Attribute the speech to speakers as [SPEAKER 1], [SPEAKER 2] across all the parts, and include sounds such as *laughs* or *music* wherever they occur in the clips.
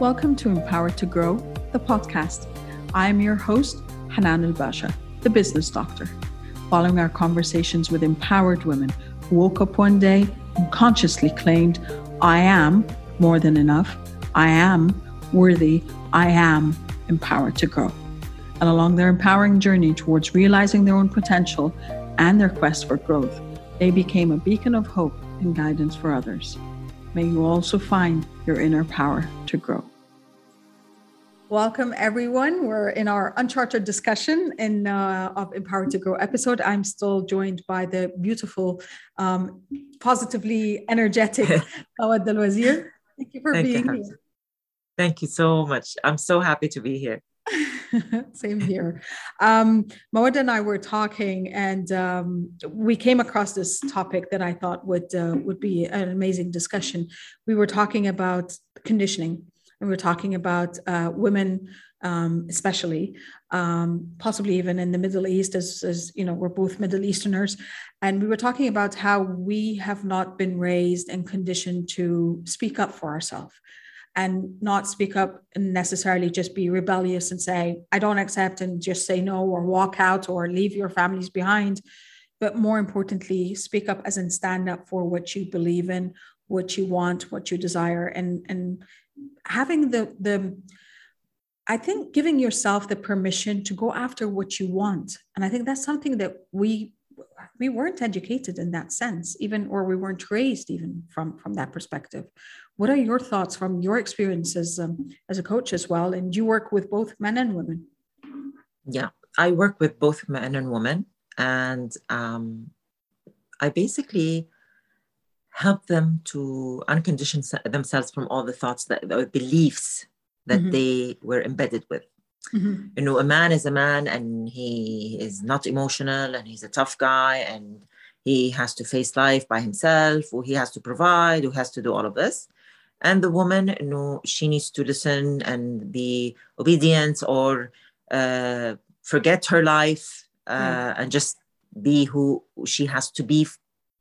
[SPEAKER 1] Welcome to Empowered to Grow, the podcast. I am your host, Hanan El Basha, the business doctor. Following our conversations with empowered women who woke up one day and consciously claimed, I am more than enough, I am worthy, I am empowered to grow. And along their empowering journey towards realizing their own potential and their quest for growth, they became a beacon of hope and guidance for others. May you also find your inner power to grow. Welcome, everyone. We're in our uncharted discussion in uh, of Empowered to Grow episode. I'm still joined by the beautiful, um, positively energetic *laughs* Mawada Alwazir. Thank you for Thank being you. here.
[SPEAKER 2] Thank you so much. I'm so happy to be here. *laughs*
[SPEAKER 1] Same here. Um, and I were talking, and um, we came across this topic that I thought would uh, would be an amazing discussion. We were talking about conditioning and we're talking about uh, women, um, especially, um, possibly even in the Middle East, as, as you know, we're both Middle Easterners, and we were talking about how we have not been raised and conditioned to speak up for ourselves and not speak up and necessarily just be rebellious and say i don't accept and just say no or walk out or leave your families behind but more importantly speak up as in stand up for what you believe in what you want what you desire and and having the the I think giving yourself the permission to go after what you want. And I think that's something that we we weren't educated in that sense, even or we weren't raised even from from that perspective. What are your thoughts from your experiences um, as a coach as well? And you work with both men and women.
[SPEAKER 2] Yeah, I work with both men and women, and um, I basically help them to uncondition themselves from all the thoughts that or beliefs that mm-hmm. they were embedded with mm-hmm. you know a man is a man and he is not emotional and he's a tough guy and he has to face life by himself or he has to provide or has to do all of this and the woman you know she needs to listen and be obedient or uh, forget her life uh, and just be who she has to be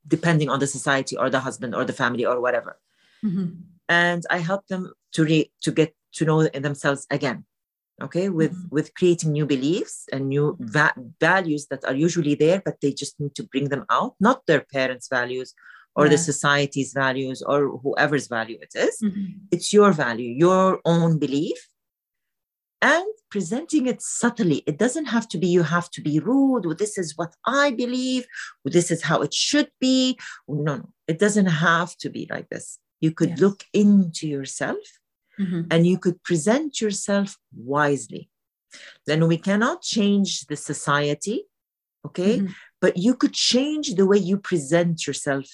[SPEAKER 2] depending on the society or the husband or the family or whatever. Mm-hmm. And I help them to re- to get to know themselves again. Okay, with mm-hmm. with creating new beliefs and new va- values that are usually there, but they just need to bring them out, not their parents' values or yeah. the society's values or whoever's value it is. Mm-hmm. It's your value, your own belief, and presenting it subtly. It doesn't have to be, you have to be rude, or this is what I believe, or this is how it should be. No, no, it doesn't have to be like this. You could yes. look into yourself mm-hmm. and you could present yourself wisely. Then we cannot change the society, okay? Mm-hmm. But you could change the way you present yourself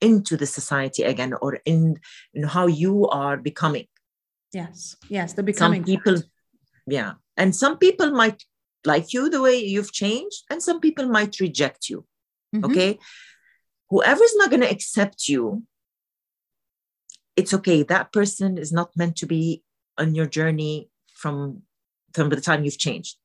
[SPEAKER 2] into the society again or in, in how you are becoming.
[SPEAKER 1] Yes, yes, the becoming.
[SPEAKER 2] Some people, part yeah and some people might like you the way you've changed and some people might reject you mm-hmm. okay whoever's not going to accept you it's okay that person is not meant to be on your journey from from the time you've changed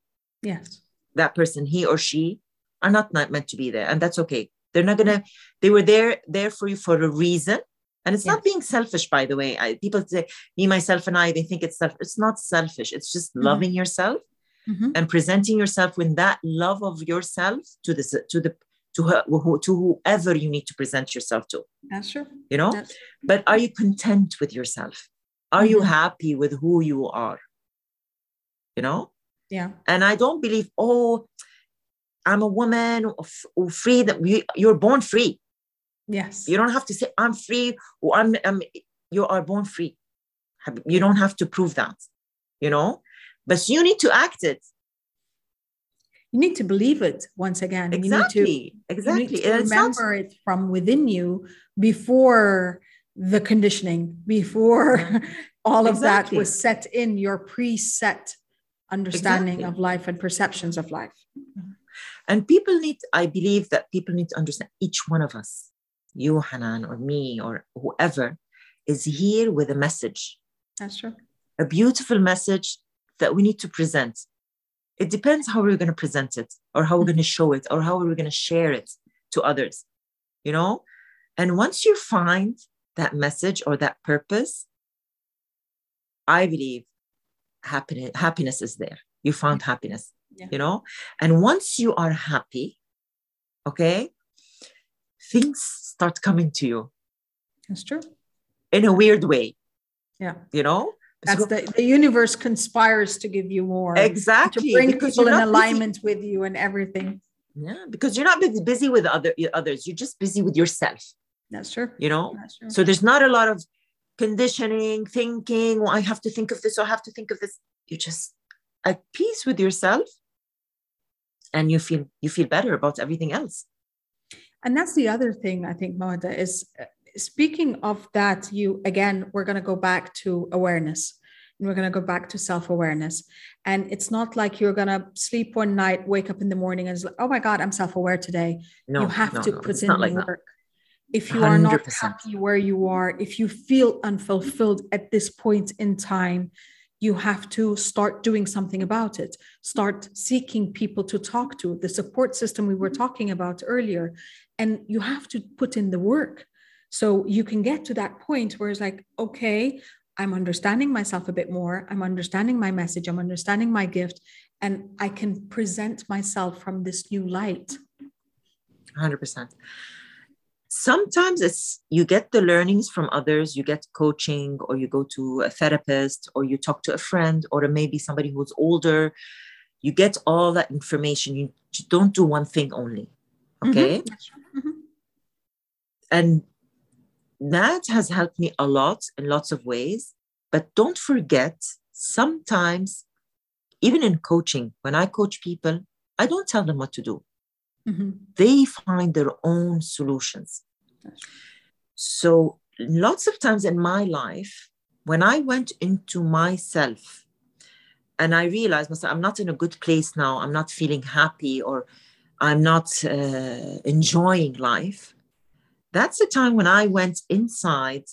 [SPEAKER 1] yes
[SPEAKER 2] that person he or she are not, not meant to be there and that's okay they're not gonna they were there there for you for a reason and it's yes. not being selfish, by the way. I, people say, me, myself, and I, they think it's self. It's not selfish. It's just mm-hmm. loving yourself mm-hmm. and presenting yourself with that love of yourself to the to the to her to whoever you need to present yourself to.
[SPEAKER 1] That's true.
[SPEAKER 2] You know,
[SPEAKER 1] That's
[SPEAKER 2] but are you content with yourself? Are mm-hmm. you happy with who you are? You know.
[SPEAKER 1] Yeah.
[SPEAKER 2] And I don't believe, oh, I'm a woman or free. That you're born free.
[SPEAKER 1] Yes.
[SPEAKER 2] You don't have to say, I'm free or I'm, I'm you are born free. You don't have to prove that, you know, but you need to act it.
[SPEAKER 1] You need to believe it once again.
[SPEAKER 2] Exactly.
[SPEAKER 1] You
[SPEAKER 2] need to, exactly.
[SPEAKER 1] You need to remember it from within you before the conditioning, before *laughs* all of exactly. that was set in your preset understanding exactly. of life and perceptions of life.
[SPEAKER 2] And people need, I believe that people need to understand each one of us you, Hanan, or me, or whoever, is here with a message.
[SPEAKER 1] That's true.
[SPEAKER 2] A beautiful message that we need to present. It depends how we're going to present it, or how we're going to show it, or how we're going to share it to others, you know? And once you find that message or that purpose, I believe happiness happiness is there. You found mm. happiness,
[SPEAKER 1] Yeah.
[SPEAKER 2] you know? And once you are happy, okay, things start coming to you
[SPEAKER 1] That's true.
[SPEAKER 2] in a weird way,
[SPEAKER 1] Yeah.
[SPEAKER 2] you know?
[SPEAKER 1] That's
[SPEAKER 2] So-
[SPEAKER 1] the, the universe conspires to give you more.
[SPEAKER 2] exactly
[SPEAKER 1] To bring people in
[SPEAKER 2] not busy-
[SPEAKER 1] alignment with you and everything.
[SPEAKER 2] yeah, because you're not busy, with other others. You're just busy with yourself,
[SPEAKER 1] That's true.
[SPEAKER 2] you know?
[SPEAKER 1] That's true.
[SPEAKER 2] So there's not a lot of conditioning, thinking, well, I have to think of this, or I have to think of this. You're just at peace with yourself and you feel you feel better about everything else.
[SPEAKER 1] And that's the other thing I think, Mawada, is uh, speaking of that, you again, we're going to go back to awareness. And we're going to go back to self awareness. And it's not like you're going to sleep one night, wake up in the morning, and it's like, oh my God, I'm self aware today.
[SPEAKER 2] No,
[SPEAKER 1] you have
[SPEAKER 2] no,
[SPEAKER 1] to
[SPEAKER 2] no,
[SPEAKER 1] put in
[SPEAKER 2] like that.
[SPEAKER 1] work. If you are not happy where you are, if you feel unfulfilled at this point in time, you have to start doing something about it. Start seeking people to talk to, the support system we were talking about earlier. And you have to put in the work. So you can get to that point where it's like, okay, I'm understanding myself a bit more. I'm understanding my message. I'm understanding my gift. And I can present myself from this new light.
[SPEAKER 2] 100%. Sometimes it's you get the learnings from others, you get coaching, or you go to a therapist, or you talk to a friend, or maybe somebody who's older. You get all that information. You don't do one thing only. Okay.
[SPEAKER 1] Mhm. That's true. Mhm.
[SPEAKER 2] and that has helped me a lot in lots of ways but don't forget sometimes even in coaching when i coach people i don't tell them what to do
[SPEAKER 1] Mhm.
[SPEAKER 2] they find their own solutions so lots of times in my life when i went into myself and i realized myself i'm not in a good place now i'm not feeling happy or i'm not uh, enjoying life that's the time when I went inside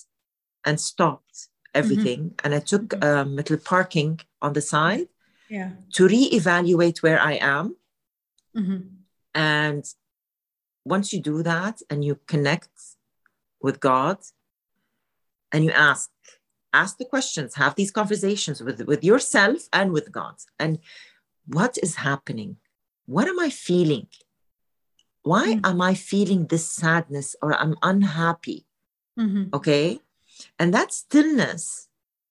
[SPEAKER 2] and stopped everything. And I took
[SPEAKER 1] Mhm.
[SPEAKER 2] a little parking on the side
[SPEAKER 1] Yeah.
[SPEAKER 2] to reevaluate where I am.
[SPEAKER 1] Mhm.
[SPEAKER 2] And once you do that and you connect with God and you ask, ask the questions, have these conversations with, with yourself and with God. And what is happening? What am I feeling? Why
[SPEAKER 1] Mm.
[SPEAKER 2] am I feeling this sadness or I'm unhappy?
[SPEAKER 1] Mhm.
[SPEAKER 2] okay and that stillness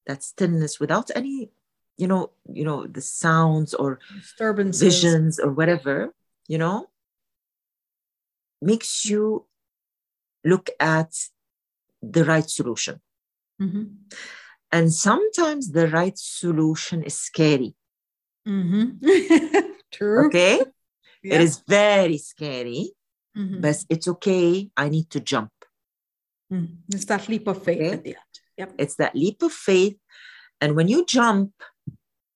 [SPEAKER 2] that stillness without any you know you know the sounds or
[SPEAKER 1] Disturbances.
[SPEAKER 2] visions or whatever you know makes you look at the right solution
[SPEAKER 1] Mhm.
[SPEAKER 2] and sometimes the right solution is scary
[SPEAKER 1] Mm-hmm. *laughs* True.
[SPEAKER 2] okay
[SPEAKER 1] Yeah.
[SPEAKER 2] it is very scary
[SPEAKER 1] Mhm.
[SPEAKER 2] but it's okay i need to jump
[SPEAKER 1] Mm. It's that leap of faith
[SPEAKER 2] Okay.
[SPEAKER 1] at the end. Yep.
[SPEAKER 2] it's that leap of faith and when you jump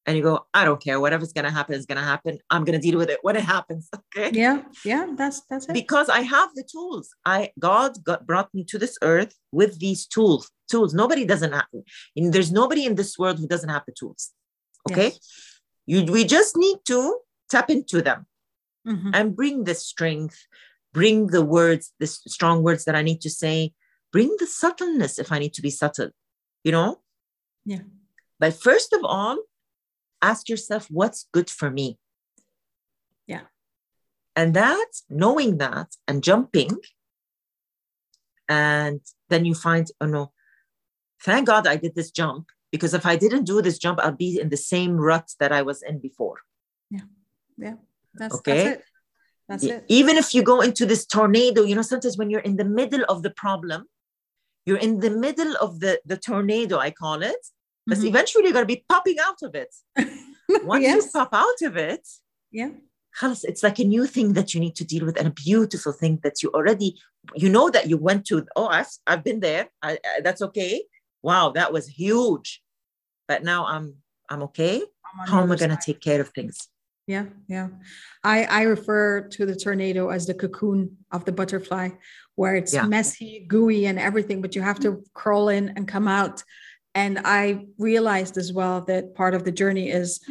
[SPEAKER 2] and you go i don't care whatever's going to happen is going to happen i'm going to deal with it when it happens *laughs* okay
[SPEAKER 1] Yeah. Yeah. That's that's it.
[SPEAKER 2] because i have the tools i god got, brought me to this earth with these tools tools nobody doesn't have and there's nobody in this world who doesn't have the tools okay
[SPEAKER 1] Yes.
[SPEAKER 2] you we just need to tap into them
[SPEAKER 1] Mhm.
[SPEAKER 2] and bring the strength bring the words the strong words that i need to say bring the subtleness if i need to be subtle you know
[SPEAKER 1] Yeah.
[SPEAKER 2] but first of all ask yourself what's good for me
[SPEAKER 1] Yeah.
[SPEAKER 2] and that knowing that and jumping and then you find oh no thank god i did this jump because if i didn't do this jump i'll be in the same rut that i was in before
[SPEAKER 1] Yeah. Yeah that's
[SPEAKER 2] Okay.
[SPEAKER 1] that's it. That's it.
[SPEAKER 2] even if you go into this tornado you know sometimes when you're in the middle of the problem you're in the middle of the the tornado i call it because
[SPEAKER 1] mm-hmm.
[SPEAKER 2] eventually you're going to be popping out of it. *laughs* Once
[SPEAKER 1] yes.
[SPEAKER 2] you pop out of it,
[SPEAKER 1] yeah,
[SPEAKER 2] it's like a new thing that you need to deal with and a beautiful thing that you already, you know, that you went to. Oh, I've, I've been there. I, I, that's okay. Wow, that was huge. But now I'm I'm okay.
[SPEAKER 1] I'm
[SPEAKER 2] How am I going to take care of things?
[SPEAKER 1] Yeah, yeah. I I refer to the tornado as the cocoon of the butterfly, where it's
[SPEAKER 2] yeah.
[SPEAKER 1] messy, gooey, and everything, but you have to mm-hmm. crawl in and come out and I realized as well that part of the journey is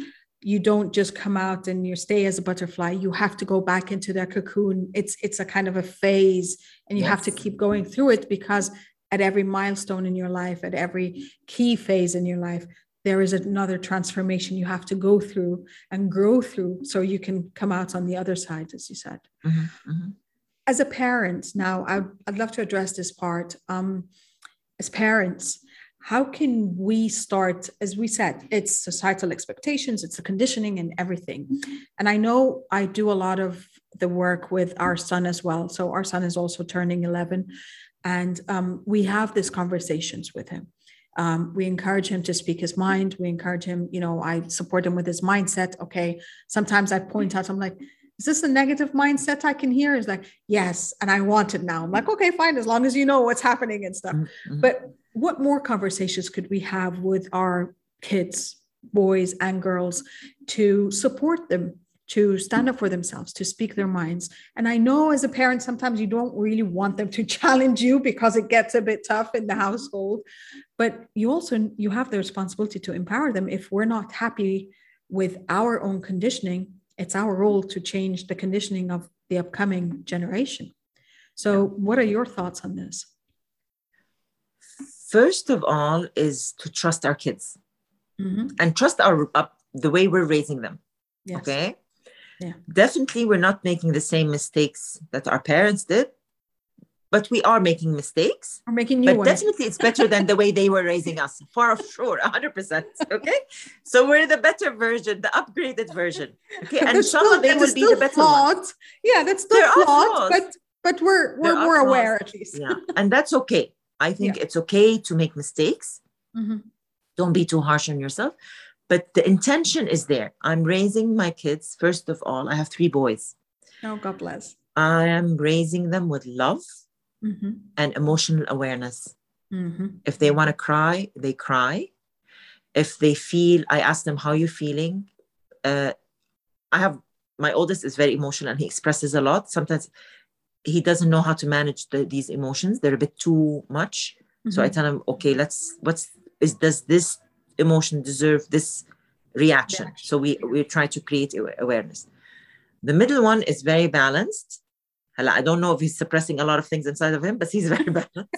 [SPEAKER 1] you don't just come out and you stay as a butterfly. You have to go back into that cocoon. It's it's a kind of a phase, and you have to keep going through it because at every milestone in your life, at every key phase in your life, there is another transformation you have to go through and grow through so you can come out on the other side, as you said. Mm-hmm, mm-hmm. As a parent, now I'd, I'd love to address this part. Um, as parents, how can we start as we said it's societal expectations it's the conditioning and everything and i know i do a lot of the work with our son as well so our son is also turning 11 and um, we have these conversations with him um, we encourage him to speak his mind we encourage him you know i support him with his mindset okay sometimes i point out i'm like is this a negative mindset I can hear? Is like, yes, and I want it now. I'm like, okay, fine, as long as you know what's happening and stuff. Mm-hmm. But what more conversations could we have with our kids, boys and girls, to support them, to stand up for themselves, to speak their minds? And I know as a parent, sometimes you don't really want them to *laughs* challenge you because it gets a bit tough in the household. But you also you have the responsibility to empower them. If we're not happy with our own conditioning, it's our role to change the conditioning of the upcoming generation. So, what are your thoughts on this?
[SPEAKER 2] First of all is to trust our kids. Mm-hmm. and trust our uh, the way we're raising them. Yes. okay? Yeah. Definitely we're not making the same mistakes that our parents did but we are making mistakes.
[SPEAKER 1] We're making new
[SPEAKER 2] but
[SPEAKER 1] ones.
[SPEAKER 2] definitely it's better than the way they were raising us for sure 100% okay? So we're the better version the upgraded version okay? And some of them will be the better flawed. ones.
[SPEAKER 1] yeah that's still flawed but but we're we're more aware at least.
[SPEAKER 2] Yeah and that's okay I think yeah. it's okay to make mistakes. Mm-hmm. Don't be too harsh on yourself. But the intention is there. I'm raising my kids, first of all, I have three boys.
[SPEAKER 1] Oh, God bless.
[SPEAKER 2] I am raising them with love mm-hmm. and emotional awareness. Mm-hmm. If they want to cry, they cry. If they feel, I ask them, How you feeling? Uh, I have my oldest is very emotional and he expresses a lot. Sometimes he doesn't know how to manage the, these emotions. They're a bit too much. Mm-hmm. so i mm-hmm. tell him okay let's what's is does this emotion deserve this reaction? So we we try to create awareness. The middle one is very balanced. I don't know if he's suppressing a lot of things inside of him but he's very *laughs* balanced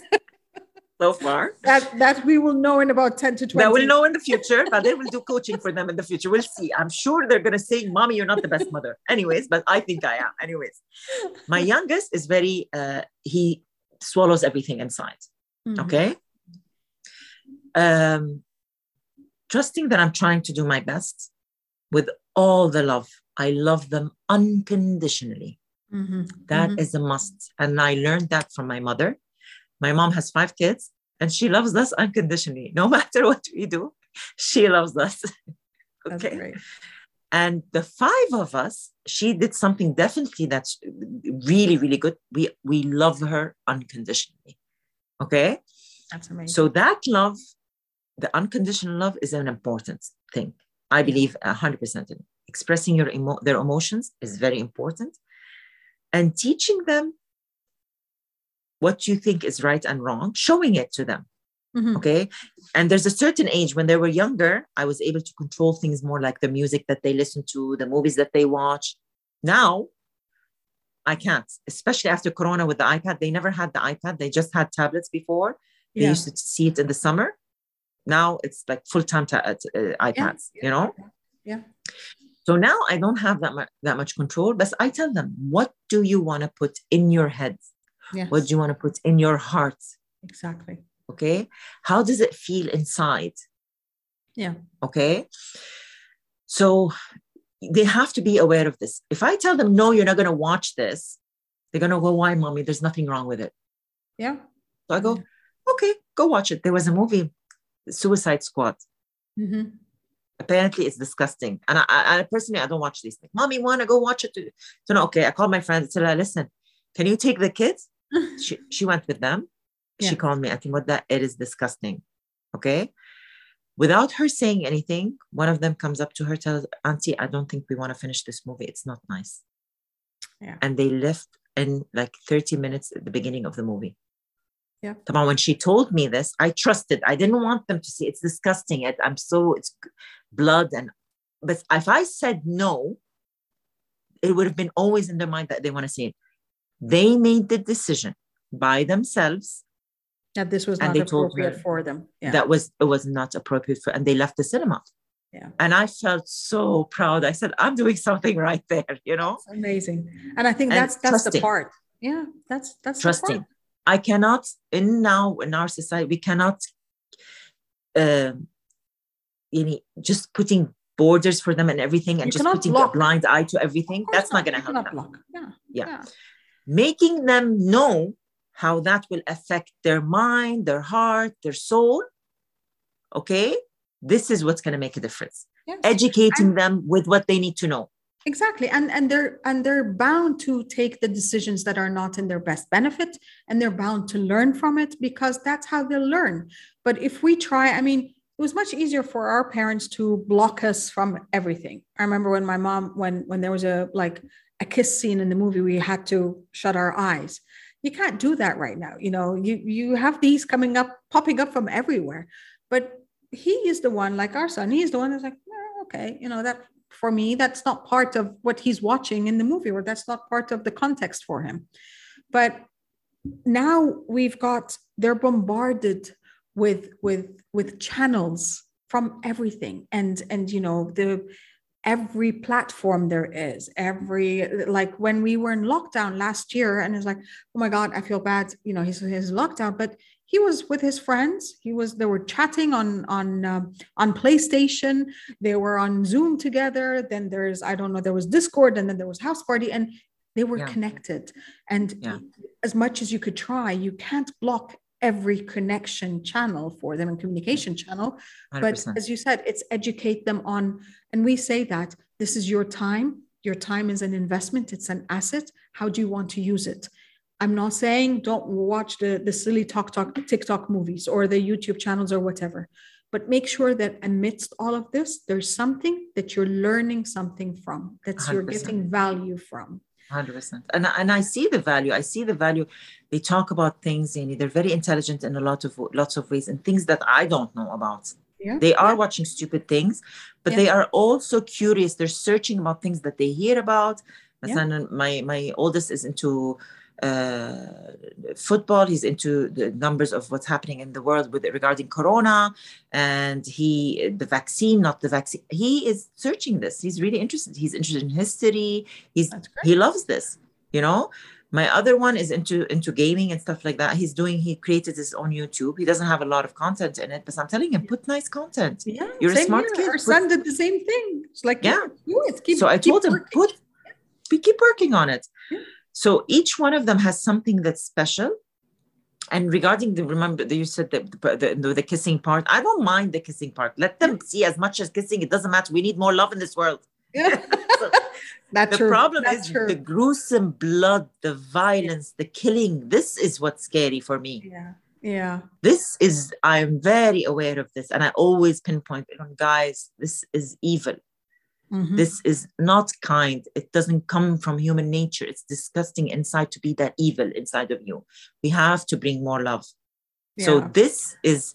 [SPEAKER 2] so far.
[SPEAKER 1] That that we will know in about 10 to 20.
[SPEAKER 2] That we'll know in the future, but they will do coaching for them in the future. We'll see. I'm sure they're gonna say, Mommy, you're not the best mother. Anyways, but I think I am. Anyways. My youngest is very uh he swallows everything inside. Mm-hmm. Okay. Um trusting that I'm trying to do my best with all the love. I love them unconditionally. Mm-hmm. That mm-hmm. is a must. And I learned that from my mother my mom has five kids and she loves us unconditionally. No *laughs* matter what we do, she loves us. *laughs* okay. And the five of us, she did something definitely that's really, really good. We we love her unconditionally. Okay.
[SPEAKER 1] That's amazing.
[SPEAKER 2] So that love, the unconditional love is an important thing. I believe 100% in expressing your emo- their emotions is very important and teaching them what you think is right and wrong, showing it to them. Mm-hmm. Okay. And there's a certain age when they were younger, I was able to control things more like the music that they listen to, the movies that they watch. Now, I can't, especially after Corona with the iPad. They never had the iPad, they just had tablets before. They yeah. used to see it in the summer. Now it's like full time ta- uh, iPads, yeah. you know?
[SPEAKER 1] Yeah.
[SPEAKER 2] So now I don't have that much, that much control, but I tell them, what do you want to put in your heads? Yes. What do you want to put in your heart?
[SPEAKER 1] Exactly.
[SPEAKER 2] Okay. How does it feel inside?
[SPEAKER 1] Yeah.
[SPEAKER 2] Okay. So they have to be aware of this. If I tell them, no, you're not going to watch this, they're going to go, why, mommy? There's nothing wrong with it.
[SPEAKER 1] Yeah.
[SPEAKER 2] So I go, okay, go watch it. There was a movie, Suicide Squad. Mm-hmm. Apparently, it's disgusting. And I, I, personally, I don't watch these things. Mommy, want to go watch it? So, no, okay. I called my friend and said, listen, can you take the kids? She, she went with them. Yeah. She called me. I think what that it is disgusting. Okay. Without her saying anything, one of them comes up to her, tells Auntie, I don't think we want to finish this movie. It's not nice.
[SPEAKER 1] Yeah.
[SPEAKER 2] And they left in like 30 minutes at the beginning of the movie.
[SPEAKER 1] Yeah.
[SPEAKER 2] When she told me this, I trusted. I didn't want them to see. It's disgusting. It, I'm so it's blood and but if I said no, it would have been always in their mind that they want to see it. They made the decision by themselves
[SPEAKER 1] that this was not appropriate for them.
[SPEAKER 2] Yeah. that was it was not appropriate for and they left the cinema.
[SPEAKER 1] Yeah.
[SPEAKER 2] And i felt so proud. I said i'm doing something right there you know?
[SPEAKER 1] That's amazing. And i think and that's that's trusting. the part. Yeah that's that's
[SPEAKER 2] trusting. i cannot in now in our society we cannot um you know just putting borders for them and everything and you just putting block. a blind eye to everything. That's not, not. going to help them.
[SPEAKER 1] Yeah.
[SPEAKER 2] yeah. yeah making them know how that will affect their mind their heart their soul. Okay? This is what's going to make a difference. Yes. educating and, them with what they need to know.
[SPEAKER 1] Exactly. And and they're and they're bound to take the decisions that are not in their best benefit and they're bound to learn from it because that's how they'll learn. But if we try i mean it was much easier for our parents to block us from everything. I remember when my mom when when there was a like a kiss scene in the movie we had to shut our eyes. You can't do that right now you know you you have these coming up popping up from everywhere. But he is the one like our son he's the one that's like okay you know that for me that's not part of what he's watching in the movie or that's not part of the context for him. But now we've got they're bombarded with with with channels from everything. And and you know the every platform there is every like when we were in lockdown last year and it's like oh my god i feel bad you know he's his lockdown but he was with his friends he was they were chatting on on uh, on playstation they were on zoom together then there's i don't know there was discord and then there was house party and they were yeah. connected and yeah. as much as you could try you can't block every connection channel for them and communication channel 100%. but as you said it's educate them on and we say that this is your time. Your time is an investment. It's an asset. How do you want to use it? I'm not saying don't watch the the silly talk talk tiktok movies or the youtube channels or whatever but make sure that amidst all of this there's something that you're learning something from that you're getting value from
[SPEAKER 2] 100% and, and i see the value i see the value they talk about things and they're very intelligent in a lot of lots of ways and things that i don't know about
[SPEAKER 1] yeah.
[SPEAKER 2] they are yeah. watching stupid things but yeah. they are also curious they're searching about things that they hear about yeah. my my oldest is into Uh, football. He's into the numbers of what's happening in the world with regarding Corona and he the vaccine, not the vaccine. He is searching this. He's really interested. He's interested in history. He's he loves this. You know. My other one is into into gaming and stuff like that. He's doing. He created his own YouTube. He doesn't have a lot of content in it, but I'm telling him, put nice content.
[SPEAKER 1] Yeah, you're a smart here. kid. Our son did the same thing. It's like
[SPEAKER 2] yeah, it. Keep, so I told him, working. put we keep working on it. Yeah. So each one of them has something that's special. And regarding the remember that you said the, the, the, the kissing part, I don't mind the kissing part. Let them see as much as kissing. It doesn't matter. We need more love in this world.
[SPEAKER 1] Yeah. *laughs* so *laughs*
[SPEAKER 2] the
[SPEAKER 1] true.
[SPEAKER 2] problem
[SPEAKER 1] That's
[SPEAKER 2] is
[SPEAKER 1] true.
[SPEAKER 2] the gruesome blood, the violence, the killing. This is what's scary for me.
[SPEAKER 1] Yeah. Yeah.
[SPEAKER 2] This is, I'm very aware of this. And I always pinpoint it on guys, this is evil. Mm-hmm. This is not kind. It doesn't come from human nature. It's disgusting inside to be that evil inside of you. We have to bring more love. Yeah. So this is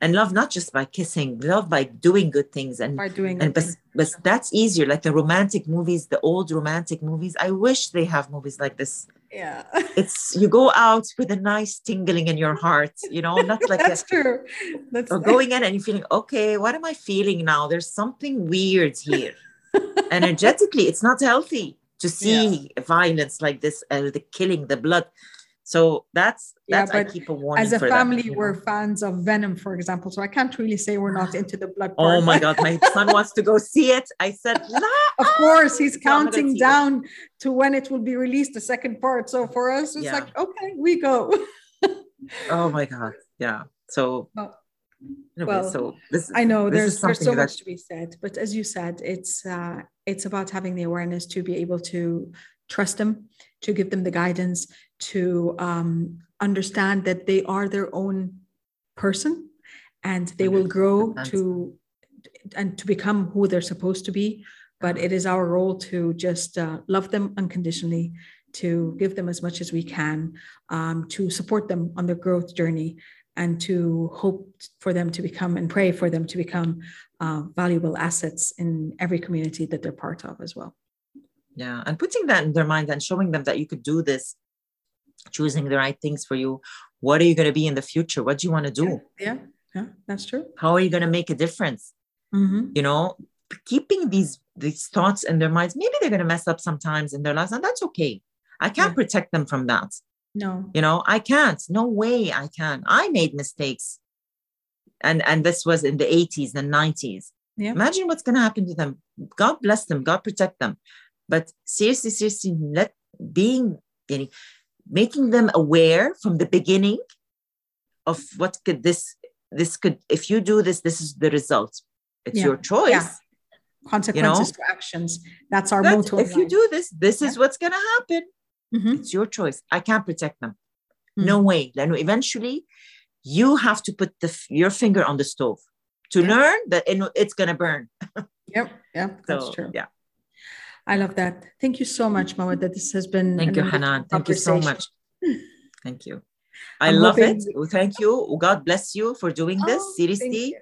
[SPEAKER 2] and love not just by kissing, love by doing good things and
[SPEAKER 1] by doing
[SPEAKER 2] and but, but that's easier. Like the romantic movies, the old romantic movies. I wish they have movies like this.
[SPEAKER 1] Yeah.
[SPEAKER 2] It's you go out with a nice tingling in your heart, you know, not *laughs* like
[SPEAKER 1] that's a, true. That's
[SPEAKER 2] or going in and you're feeling, okay, what am I feeling now? There's something weird here energetically it's not healthy to see yeah. violence like this uh, the killing the blood so that's that's yeah, I keep a warning.
[SPEAKER 1] As a family, we're know? fans of Venom, for example. So I can't really say we're not into the blood.
[SPEAKER 2] Oh part. Oh my god, my *laughs* son wants to go see it. I said,
[SPEAKER 1] of course, he's counting down it. to when it will be released, the second part. So for us, it's yeah. like, okay, we go. *laughs*
[SPEAKER 2] oh my god, yeah. So
[SPEAKER 1] well, so this, I know there's there's so that... much to be said, but as you said, it's uh, it's about having the awareness to be able to trust them, to give them the guidance, to um, understand that they are their own person, and they will grow to and to become who they're supposed to be. But it is our role to just uh, love them unconditionally, to give them as much as we can, um, to support them on their growth journey, and to hope for them to become and pray for them to become uh, valuable assets in every community that they're part of as well.
[SPEAKER 2] Yeah, and putting that in their mind and showing them that you could do this, choosing the right things for you, what are you going to be in the future what do you want to do
[SPEAKER 1] yeah, yeah yeah that's true
[SPEAKER 2] how are you going to make a difference
[SPEAKER 1] mm-hmm.
[SPEAKER 2] you know keeping these these thoughts in their minds maybe they're going to mess up sometimes in their lives and that's okay i can't yeah. protect them from that
[SPEAKER 1] no.
[SPEAKER 2] You know i can't. No way i can. I made mistakes. And and this was in the 80s and 90s
[SPEAKER 1] yeah.
[SPEAKER 2] imagine what's going to happen to them. God bless them. God protect them. But seriously seriously let being making them aware from the beginning of what could this this could if you do this this is the result. It's yeah. your choice. Yeah.
[SPEAKER 1] consequences you know? to actions. That's our motto
[SPEAKER 2] if you do this this yeah. is what's going to happen mm-hmm. it's your choice i can't protect them mm-hmm. no way then eventually you have to put the your finger on the stove to learn that it, it's going to burn *laughs*
[SPEAKER 1] yep yep that's
[SPEAKER 2] so,
[SPEAKER 1] true
[SPEAKER 2] yeah
[SPEAKER 1] I love that. Thank you so much, Mawad, that this has been.
[SPEAKER 2] Thank you, Hanan. Thank you so much. *laughs* Thank you. I I'm love hoping... it. Thank you. God bless you for doing this. Oh, Seriously.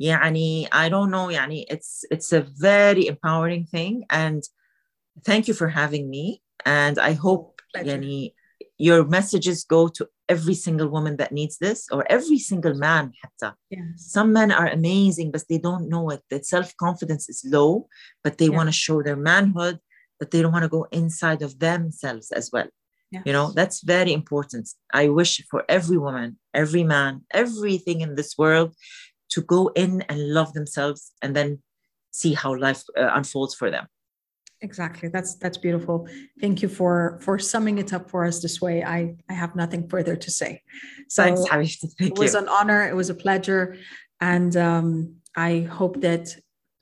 [SPEAKER 2] يعني I don't know يعني it's it's a very empowering thing and thank you for having me and I hope, Pleasure. Yani, your messages go to every single woman that needs this or every single man
[SPEAKER 1] hatta.
[SPEAKER 2] Some men are amazing but they don't know it their self-confidence is low but they yeah. want to show their manhood but they don't want to go inside of themselves as well yes. you know that's very important i wish for every woman every man everything in this world to go in and love themselves and then see how life uh, unfolds for them
[SPEAKER 1] exactly. That's that's beautiful. Thank you for for summing it up for us this way. I i have nothing further to say.
[SPEAKER 2] So Thanks, *laughs* Thank
[SPEAKER 1] it was you. an honor. It was a pleasure. And um, i hope that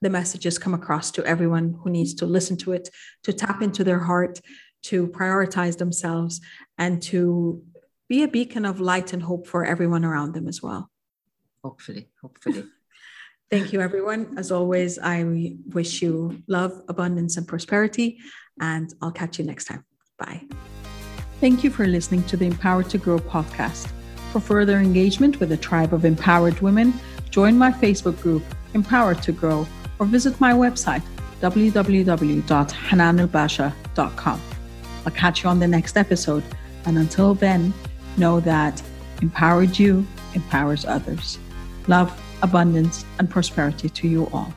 [SPEAKER 1] the messages come across to everyone who needs to listen to it to tap into their heart to prioritize themselves and to be a beacon of light and hope for everyone around them as well.
[SPEAKER 2] Hopefully. Hopefully
[SPEAKER 1] Thank you, everyone. As always, I wish you love, abundance, and prosperity, and I'll catch you next time. Bye. Thank you for listening to the Empowered to Grow podcast. For further engagement with a tribe of empowered women, join my Facebook group, Empowered to Grow, or visit my website, www.hananelbasha.com. I'll catch you on the next episode, and until then, know that empowered you empowers others. Love, abundance, and prosperity to you all.